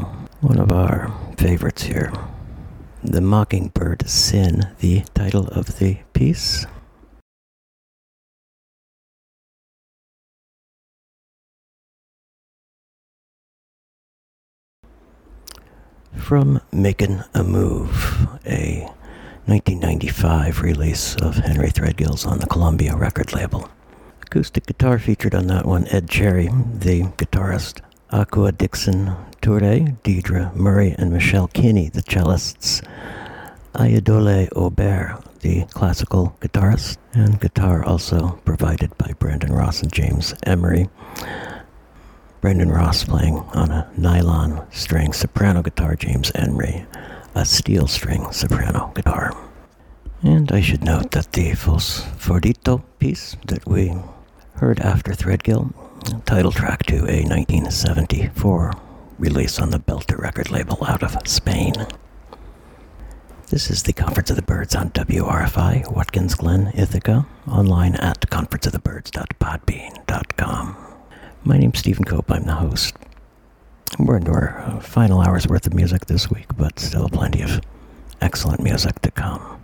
One of our favorites here. The Mockingbird Sin, the title of the piece. From Making a Move, a 1995 release of Henry Threadgill's on the Columbia record label. Acoustic guitar featured on that one Ed Cherry, the guitarist, Akua Dixon Turre, Diedre Murray, and Michelle Kinney, the cellists, Ayodele Aubert, the classical guitarist, and guitar also provided by Brandon Ross and James Emery. Brandon Ross playing on a nylon string soprano guitar, James Emery, a steel string soprano guitar. And I should note that the Fosforito piece that we heard after Threadgill, title track to a 1974 release on the Belter record label out of Spain. This is the Conference of the Birds on WRFI, Watkins Glen, Ithaca, online at conferenceofthebirds.podbean.com. My name's Stephen Cope. I'm the host. We're into our final hour's worth of music this week, but still plenty of excellent music to come.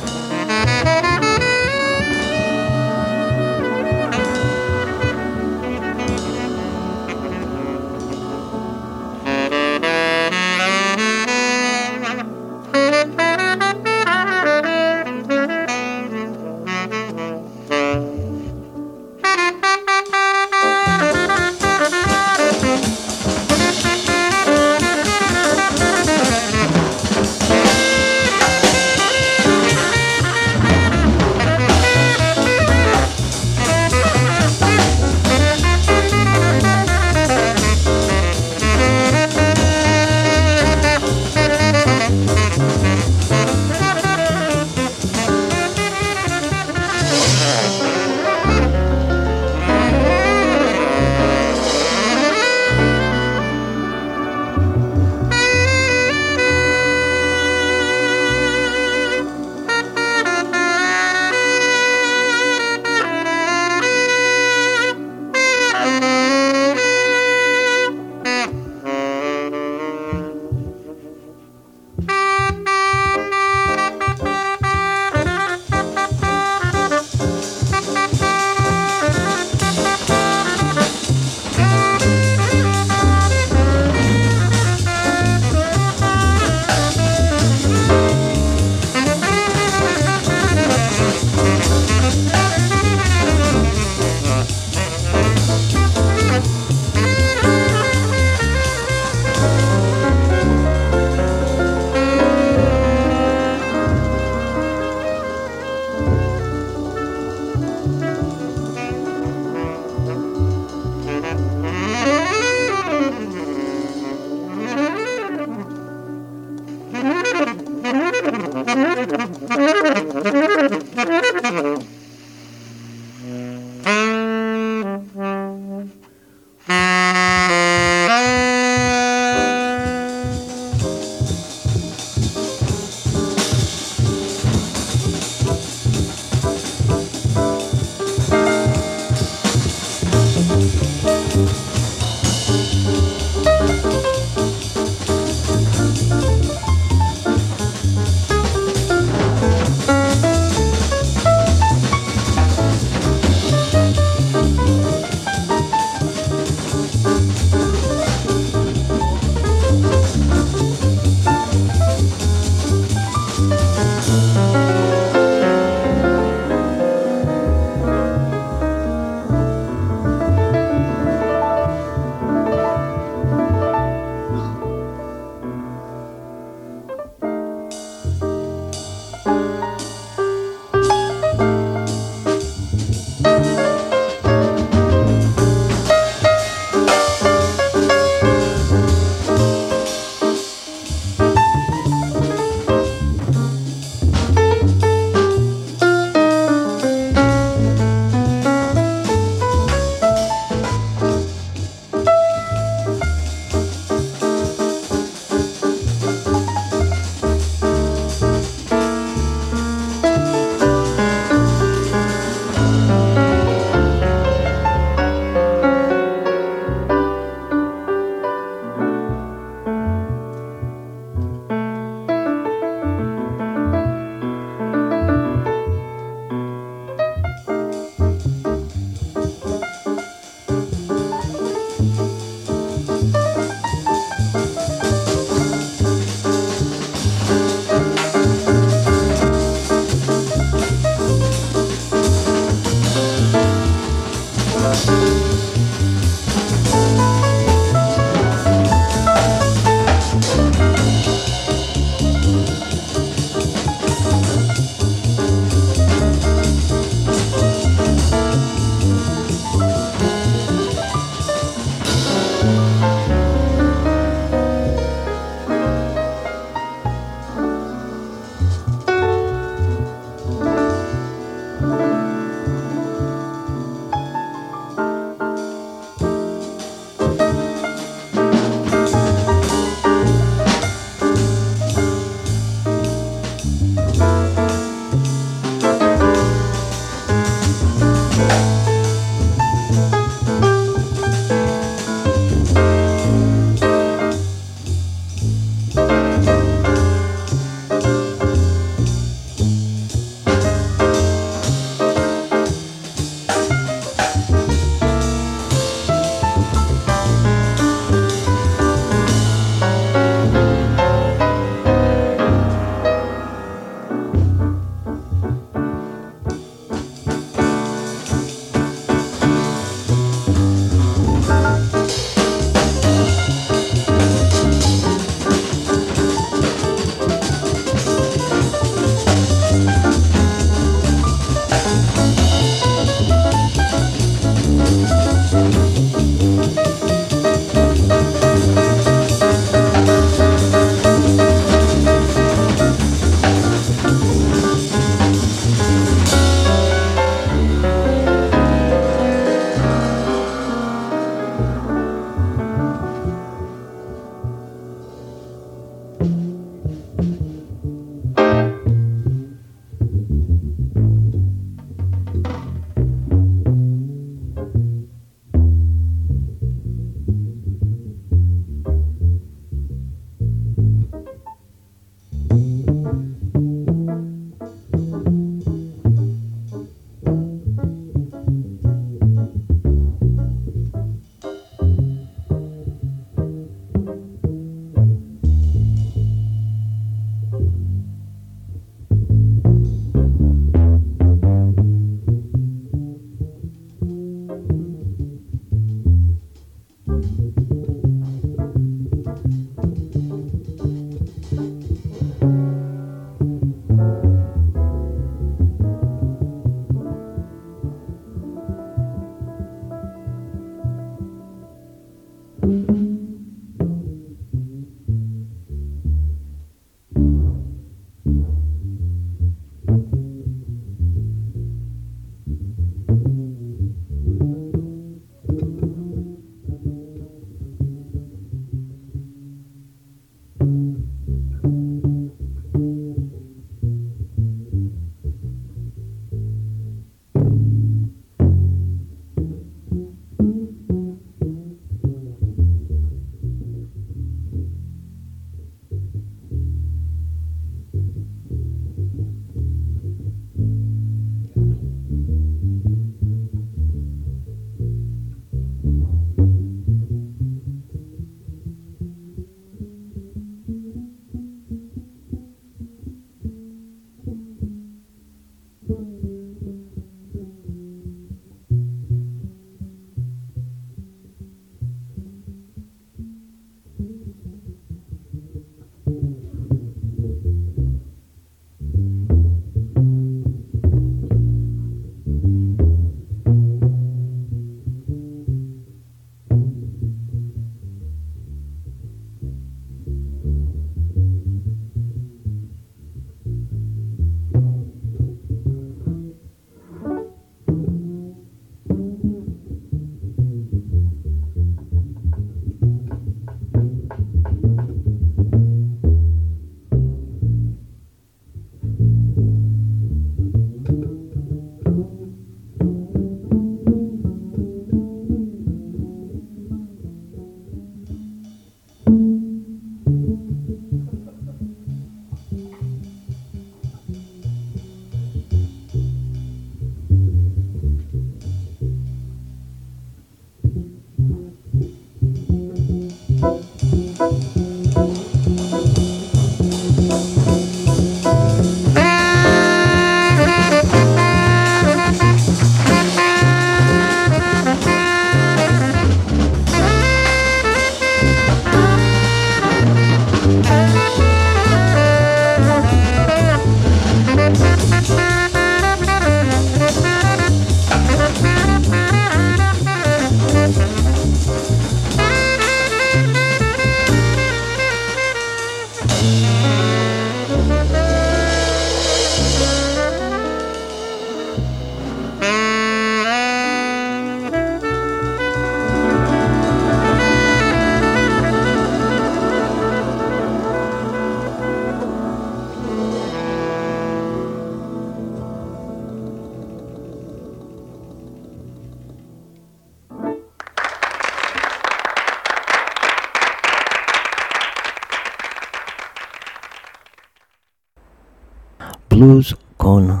Blues con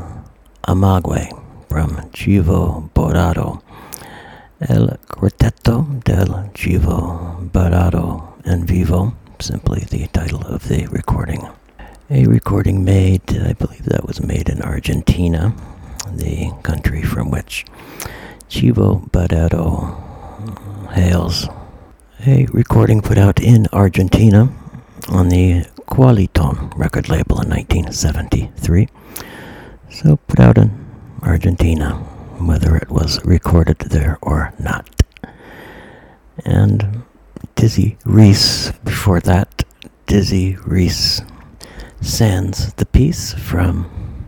Amagüe from Chivo Borado. El Quarteto del Chivo Borado en Vivo, simply the title of the recording. A recording made, I believe that was made in Argentina, the country from which Chivo Borado hails. A recording put out in Argentina on the Qualiton record label in 1973. So put out in Argentina, whether it was recorded there or not. And Dizzy Reece before that, Dizzy Reece sends the piece from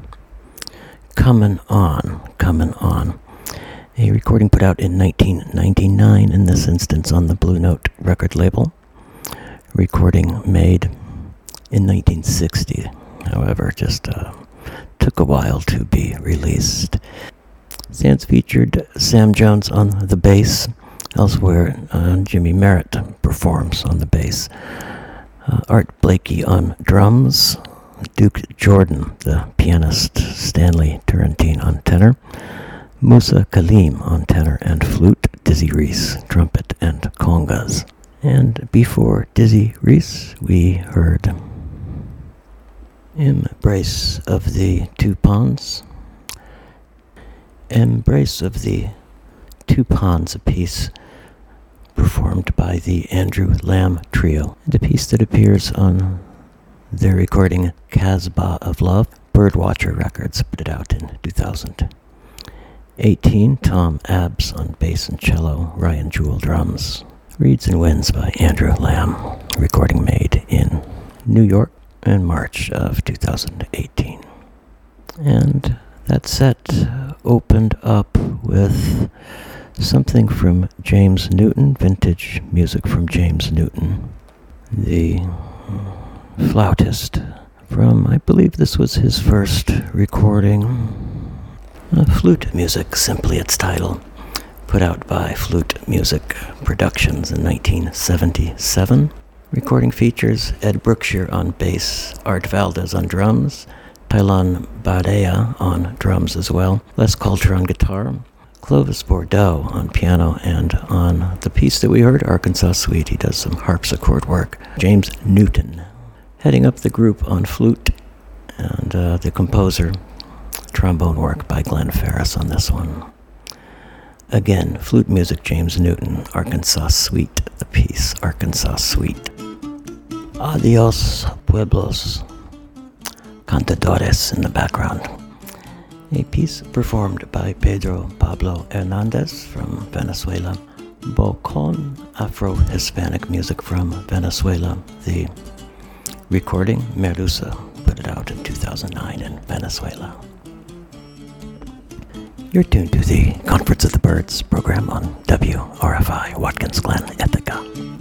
Coming On, Coming On, a recording put out in 1999, in this instance on the Blue Note record label. Recording made in 1960, however, just uh, took a while to be released. Sands featured Sam Jones on the bass. Elsewhere, uh, Jymie Merritt performs on the bass. Uh, Art Blakey on drums. Duke Jordan, the pianist, Stanley Turrentine on tenor. Musa Kaleem on tenor and flute. Dizzy Reece, trumpet and congas. And before Dizzy Reece, we heard Embrace of the Two Ponds. Embrace of the Two Ponds, a piece performed by the Andrew Lamb Trio, and a piece that appears on their recording Casbah of Love. Birdwatcher Records put it out in 2018. Tom Abbs on bass and cello, Ryan Jewell drums. Reeds and Wins by Andrew Lamb, recording made in New York in March of 2018. And that set opened up with something from James Newton, vintage music from James Newton, the flautist from, I believe this was his first recording. Uh, flute music, simply its title, put out by Flute Music Productions in 1977. Recording features Ed Brookshire on bass, Art Valdez on drums, Tylon Badea on drums as well, Les Coulter on guitar, Clovis Bordeaux on piano, and on the piece that we heard, Arkansas Suite, he does some harpsichord work. James Newton heading up the group on flute, and uh, the composer, trombone work by Glenn Ferris on this one. Again, flute music, James Newton, Arkansas Suite, the piece, Arkansas Suite. Adios, Pueblos, Cantadores in the background. A piece performed by Pedro Pablo Hernandez from Venezuela. Bocon, Afro Hispanic music from Venezuela. The recording, Medusa, put it out in 2009 in Venezuela. You're tuned to the Conference of the Birds program on WRFI Watkins Glen, Ithaca.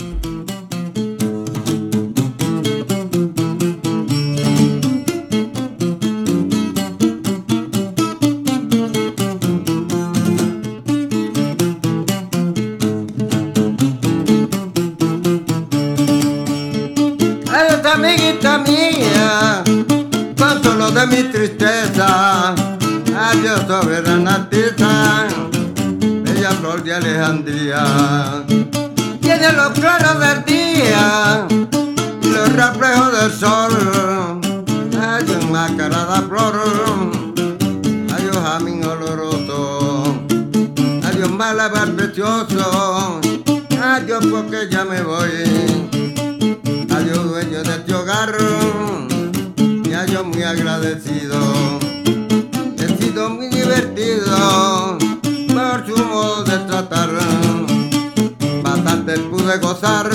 Tristeza. Adiós, soberana tiza, bella flor de Alejandría. Tiene los claros del día los reflejos del sol. Hay una carada flor, un jamín oloroso, un malabar precioso. Adiós, porque ya me voy. Adiós dueño de este hogar, agradecido. He sido muy divertido por su modo de tratar. Bastante pude gozar